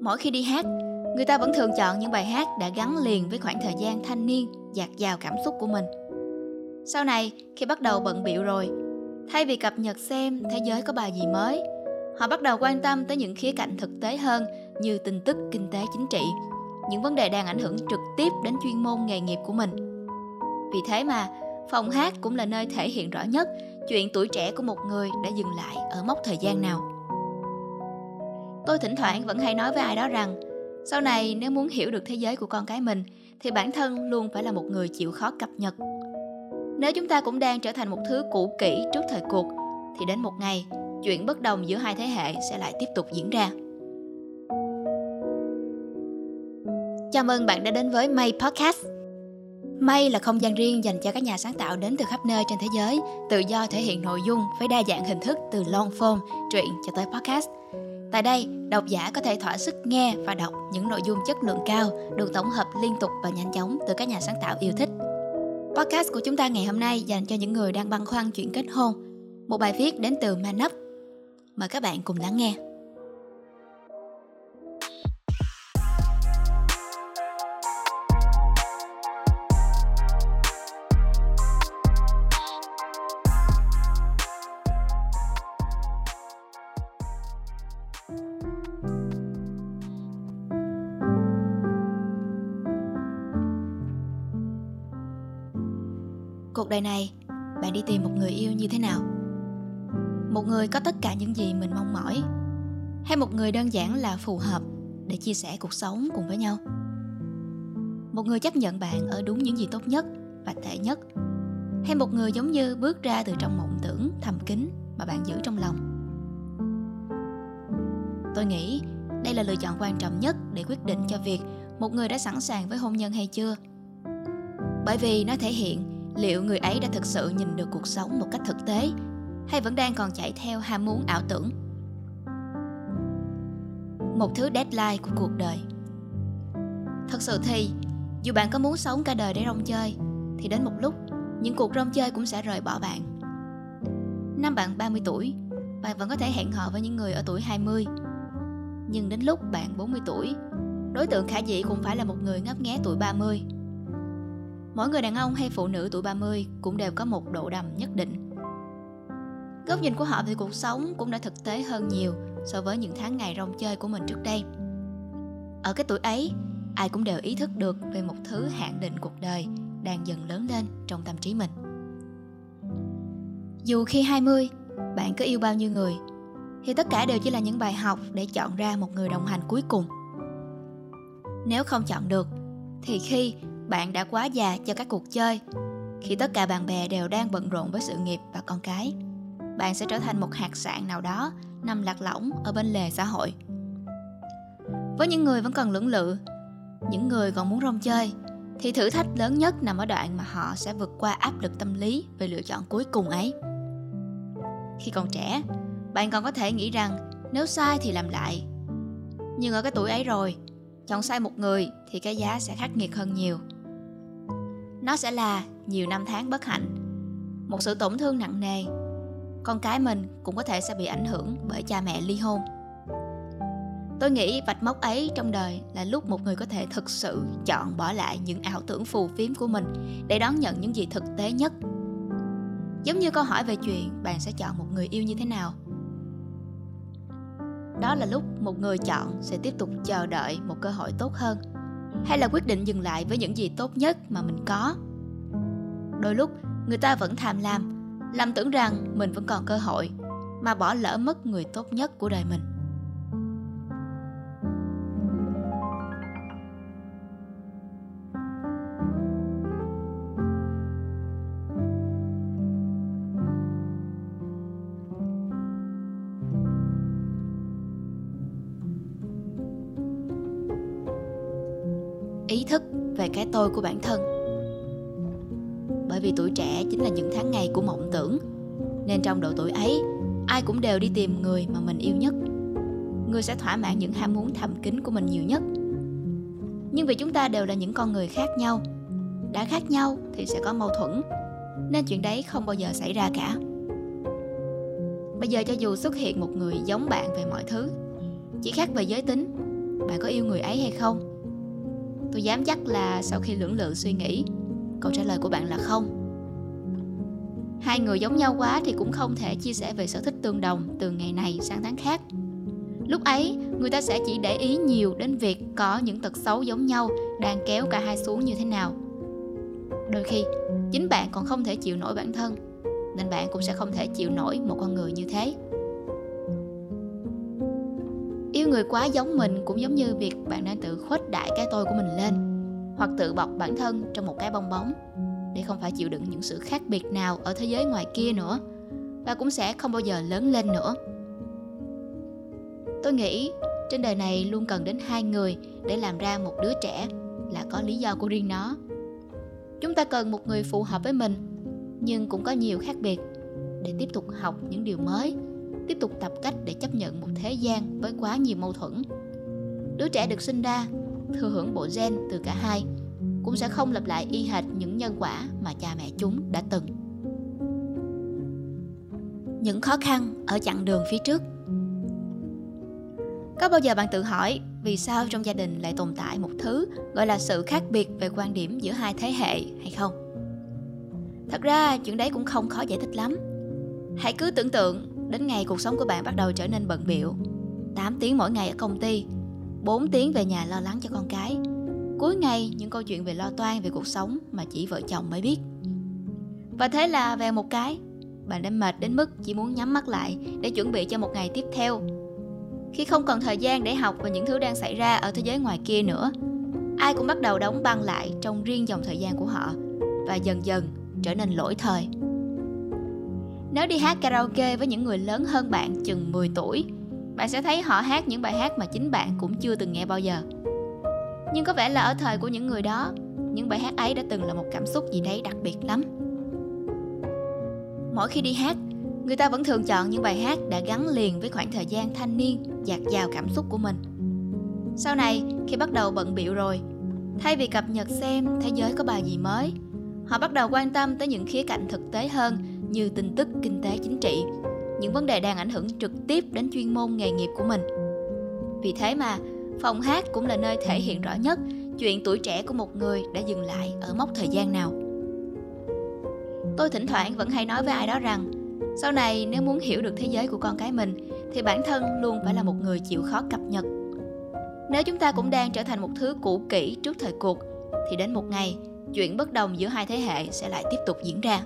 Mỗi khi đi hát, người ta vẫn thường chọn những bài hát đã gắn liền với khoảng thời gian thanh niên, dạt dào cảm xúc của mình. Sau này, khi bắt đầu bận biệu rồi, thay vì cập nhật xem thế giới có bài gì mới, họ bắt đầu quan tâm tới những khía cạnh thực tế hơn như tin tức, kinh tế, chính trị, những vấn đề đang ảnh hưởng trực tiếp đến chuyên môn nghề nghiệp của mình. Vì thế mà, phòng hát cũng là nơi thể hiện rõ nhất chuyện tuổi trẻ của một người đã dừng lại ở mốc thời gian nào. Tôi thỉnh thoảng vẫn hay nói với ai đó rằng, sau này nếu muốn hiểu được thế giới của con cái mình thì bản thân luôn phải là một người chịu khó cập nhật. Nếu chúng ta cũng đang trở thành một thứ cũ kỹ trước thời cuộc thì đến một ngày, chuyện bất đồng giữa hai thế hệ sẽ lại tiếp tục diễn ra. Chào mừng bạn đã đến với May Podcast. May là không gian riêng dành cho các nhà sáng tạo đến từ khắp nơi trên thế giới, tự do thể hiện nội dung với đa dạng hình thức từ long form, truyện cho tới podcast. Tại đây, độc giả có thể thỏa sức nghe và đọc những nội dung chất lượng cao được tổng hợp liên tục và nhanh chóng từ các nhà sáng tạo yêu thích. Podcast của chúng ta ngày hôm nay dành cho những người đang băn khoăn chuyện kết hôn. Một bài viết đến từ Manup. Mời các bạn cùng lắng nghe. Cuộc đời này, bạn đi tìm một người yêu như thế nào? Một người có tất cả những gì mình mong mỏi, hay một người đơn giản là phù hợp để chia sẻ cuộc sống cùng với nhau? Một người chấp nhận bạn ở đúng những gì tốt nhất, và tệ nhất, hay một người giống như bước ra từ trong mộng tưởng thầm kín mà bạn giữ trong lòng? Tôi nghĩ đây là lựa chọn quan trọng nhất để quyết định cho việc một người đã sẵn sàng với hôn nhân hay chưa. Bởi vì nó thể hiện liệu người ấy đã thực sự nhìn được cuộc sống một cách thực tế, hay vẫn đang còn chạy theo ham muốn ảo tưởng? Một thứ deadline của cuộc đời. Thật sự thì, dù bạn có muốn sống cả đời để rong chơi, thì đến một lúc, những cuộc rong chơi cũng sẽ rời bỏ bạn. Năm bạn 30 tuổi, bạn vẫn có thể hẹn hò với những người ở tuổi 20 nhưng đến lúc bạn 40 tuổi, đối tượng khả dĩ cũng phải là một người ngấp nghé tuổi 30 mỗi người đàn ông hay phụ nữ tuổi 30 cũng đều có một độ đầm nhất định. Góc nhìn của họ về cuộc sống cũng đã thực tế hơn nhiều so với những tháng ngày rong chơi của mình trước đây. Ở cái tuổi ấy, ai cũng đều ý thức được về một thứ hạn định cuộc đời đang dần lớn lên trong tâm trí mình. Dù khi 20, bạn có yêu bao nhiêu người, thì tất cả đều chỉ là những bài học để chọn ra một người đồng hành cuối cùng. Nếu không chọn được, thì khi bạn đã quá già cho các cuộc chơi. Khi tất cả bạn bè đều đang bận rộn với sự nghiệp và con cái, bạn sẽ trở thành một hạt sạn nào đó nằm lạc lõng ở bên lề xã hội. Với những người vẫn còn lưỡng lự, những người còn muốn rong chơi, thì thử thách lớn nhất nằm ở đoạn mà họ sẽ vượt qua áp lực tâm lý về lựa chọn cuối cùng ấy. Khi còn trẻ, bạn còn có thể nghĩ rằng nếu sai thì làm lại. Nhưng ở cái tuổi ấy rồi, chọn sai một người thì cái giá sẽ khắc nghiệt hơn nhiều nó sẽ là nhiều năm tháng bất hạnh. Một sự tổn thương nặng nề, con cái mình cũng có thể sẽ bị ảnh hưởng bởi cha mẹ ly hôn. Tôi nghĩ vạch mốc ấy trong đời là lúc một người có thể thực sự chọn bỏ lại những ảo tưởng phù phiếm của mình để đón nhận những gì thực tế nhất. Giống như câu hỏi về chuyện bạn sẽ chọn một người yêu như thế nào. Đó là lúc một người chọn sẽ tiếp tục chờ đợi một cơ hội tốt hơn hay là quyết định dừng lại với những gì tốt nhất mà mình có? Đôi lúc, người ta vẫn tham lam làm tưởng rằng mình vẫn còn cơ hội, mà bỏ lỡ mất người tốt nhất của đời mình. Ý thức về cái tôi của bản thân. Bởi vì tuổi trẻ chính là những tháng ngày của mộng tưởng, nên trong độ tuổi ấy, ai cũng đều đi tìm người mà mình yêu nhất. Người sẽ thỏa mãn những ham muốn thầm kín của mình nhiều nhất. Nhưng vì chúng ta đều là những con người khác nhau, đã khác nhau thì sẽ có mâu thuẫn, nên chuyện đấy không bao giờ xảy ra cả. Bây giờ cho dù xuất hiện một người giống bạn về mọi thứ, chỉ khác về giới tính, bạn có yêu người ấy hay không tôi dám chắc là sau khi lưỡng lự suy nghĩ, câu trả lời của bạn là không. Hai người giống nhau quá thì cũng không thể chia sẻ về sở thích tương đồng từ ngày này sang tháng khác. Lúc ấy, người ta sẽ chỉ để ý nhiều đến việc có những tật xấu giống nhau đang kéo cả hai xuống như thế nào. Đôi khi, chính bạn còn không thể chịu nổi bản thân, nên bạn cũng sẽ không thể chịu nổi một con người như thế. Yêu người quá giống mình cũng giống như việc bạn đang tự khuếch đại cái tôi của mình hoặc tự bọc bản thân trong một cái bong bóng để không phải chịu đựng những sự khác biệt nào ở thế giới ngoài kia nữa và cũng sẽ không bao giờ lớn lên nữa. Tôi nghĩ trên đời này luôn cần đến hai người để làm ra một đứa trẻ là có lý do của riêng nó. Chúng ta cần một người phù hợp với mình, nhưng cũng có nhiều khác biệt để tiếp tục học những điều mới, tiếp tục tập cách để chấp nhận một thế gian với quá nhiều mâu thuẫn. Đứa trẻ được sinh ra thừa hưởng bộ gen từ cả hai, cũng sẽ không lặp lại y hệt những nhân quả mà cha mẹ chúng đã từng. Những khó khăn ở chặng đường phía trước. Có bao giờ bạn tự hỏi vì sao trong gia đình lại tồn tại một thứ gọi là sự khác biệt về quan điểm giữa hai thế hệ hay không? Thật ra, chuyện đấy cũng không khó giải thích lắm. Hãy cứ tưởng tượng đến ngày cuộc sống của bạn bắt đầu trở nên bận biệu 8 tiếng mỗi ngày ở công ty 4 tiếng về nhà lo lắng cho con cái. Cuối ngày, những câu chuyện về lo toan về cuộc sống mà chỉ vợ chồng mới biết. Và thế là về một cái, bạn đã mệt đến mức chỉ muốn nhắm mắt lại để chuẩn bị cho một ngày tiếp theo. Khi không còn thời gian để học về những thứ đang xảy ra ở thế giới ngoài kia nữa, ai cũng bắt đầu đóng băng lại trong riêng dòng thời gian của họ và dần dần trở nên lỗi thời. Nếu đi hát karaoke với những người lớn hơn bạn chừng 10 tuổi bạn sẽ thấy họ hát những bài hát mà chính bạn cũng chưa từng nghe bao giờ. Nhưng có vẻ là ở thời của những người đó, những bài hát ấy đã từng là một cảm xúc gì đấy đặc biệt lắm. Mỗi khi đi hát, người ta vẫn thường chọn những bài hát đã gắn liền với khoảng thời gian thanh niên dạt dào cảm xúc của mình. Sau này, khi bắt đầu bận biệu rồi, thay vì cập nhật xem thế giới có bài gì mới, họ bắt đầu quan tâm tới những khía cạnh thực tế hơn như tin tức, kinh tế, chính trị những vấn đề đang ảnh hưởng trực tiếp đến chuyên môn nghề nghiệp của mình. Vì thế mà, phòng hát cũng là nơi thể hiện rõ nhất chuyện tuổi trẻ của một người đã dừng lại ở mốc thời gian nào. Tôi thỉnh thoảng vẫn hay nói với ai đó rằng, sau này nếu muốn hiểu được thế giới của con cái mình, thì bản thân luôn phải là một người chịu khó cập nhật. Nếu chúng ta cũng đang trở thành một thứ cũ kỹ trước thời cuộc, thì đến một ngày, chuyện bất đồng giữa hai thế hệ sẽ lại tiếp tục diễn ra.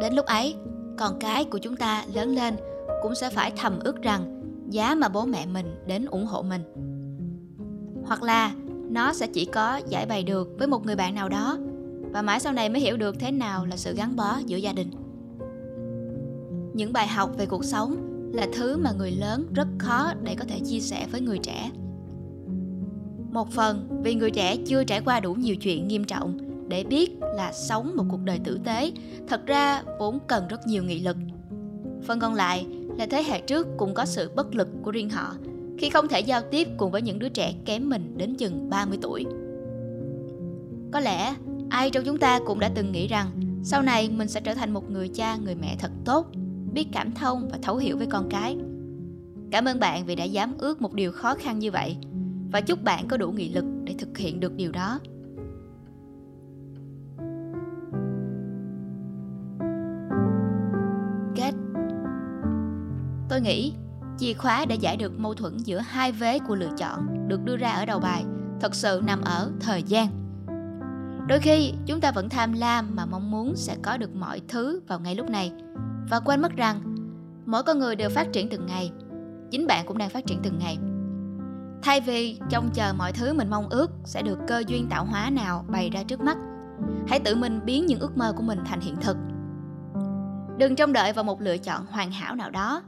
Đến lúc ấy con cái của chúng ta lớn lên cũng sẽ phải thầm ước rằng giá mà bố mẹ mình đến ủng hộ mình. Hoặc là nó sẽ chỉ có giải bày được với một người bạn nào đó và mãi sau này mới hiểu được thế nào là sự gắn bó giữa gia đình. Những bài học về cuộc sống là thứ mà người lớn rất khó để có thể chia sẻ với người trẻ. Một phần vì người trẻ chưa trải qua đủ nhiều chuyện nghiêm trọng để biết là sống một cuộc đời tử tế thật ra vốn cần rất nhiều nghị lực phần còn lại là thế hệ trước cũng có sự bất lực của riêng họ khi không thể giao tiếp cùng với những đứa trẻ kém mình đến chừng 30 tuổi. Có lẽ ai trong chúng ta cũng đã từng nghĩ rằng sau này mình sẽ trở thành một người cha, người mẹ thật tốt, biết cảm thông và thấu hiểu với con cái. Cảm ơn bạn vì đã dám ước một điều khó khăn như vậy và chúc bạn có đủ nghị lực để thực hiện được điều đó. Tôi nghĩ chìa khóa để giải được mâu thuẫn giữa hai vế của lựa chọn được đưa ra ở đầu bài thật sự nằm ở thời gian. Đôi khi chúng ta vẫn tham lam mà mong muốn sẽ có được mọi thứ vào ngay lúc này và quên mất rằng mỗi con người đều phát triển từng ngày, chính bạn cũng đang phát triển từng ngày. Thay vì trông chờ mọi thứ mình mong ước sẽ được cơ duyên tạo hóa nào bày ra trước mắt, hãy tự mình biến những ước mơ của mình thành hiện thực. Đừng trông đợi vào một lựa chọn hoàn hảo nào đó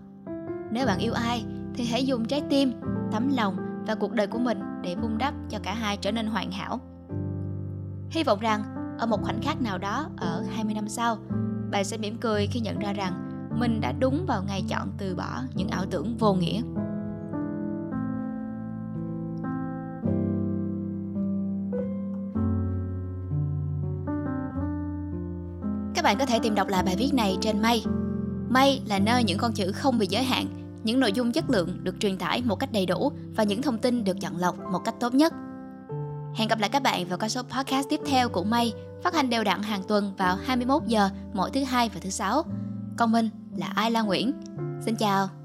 nếu bạn yêu ai thì hãy dùng trái tim, tấm lòng và cuộc đời của mình để vun đắp cho cả hai trở nên hoàn hảo. Hy vọng rằng ở một khoảnh khắc nào đó ở 20 năm sau, bạn sẽ mỉm cười khi nhận ra rằng mình đã đúng vào ngày chọn từ bỏ những ảo tưởng vô nghĩa. Các bạn có thể tìm đọc lại bài viết này trên May May là nơi những con chữ không bị giới hạn, những nội dung chất lượng được truyền tải một cách đầy đủ và những thông tin được chọn lọc một cách tốt nhất. Hẹn gặp lại các bạn vào các số podcast tiếp theo của May, phát hành đều đặn hàng tuần vào 21 giờ mỗi thứ hai và thứ sáu. Còn mình là Ai La Nguyễn. Xin chào.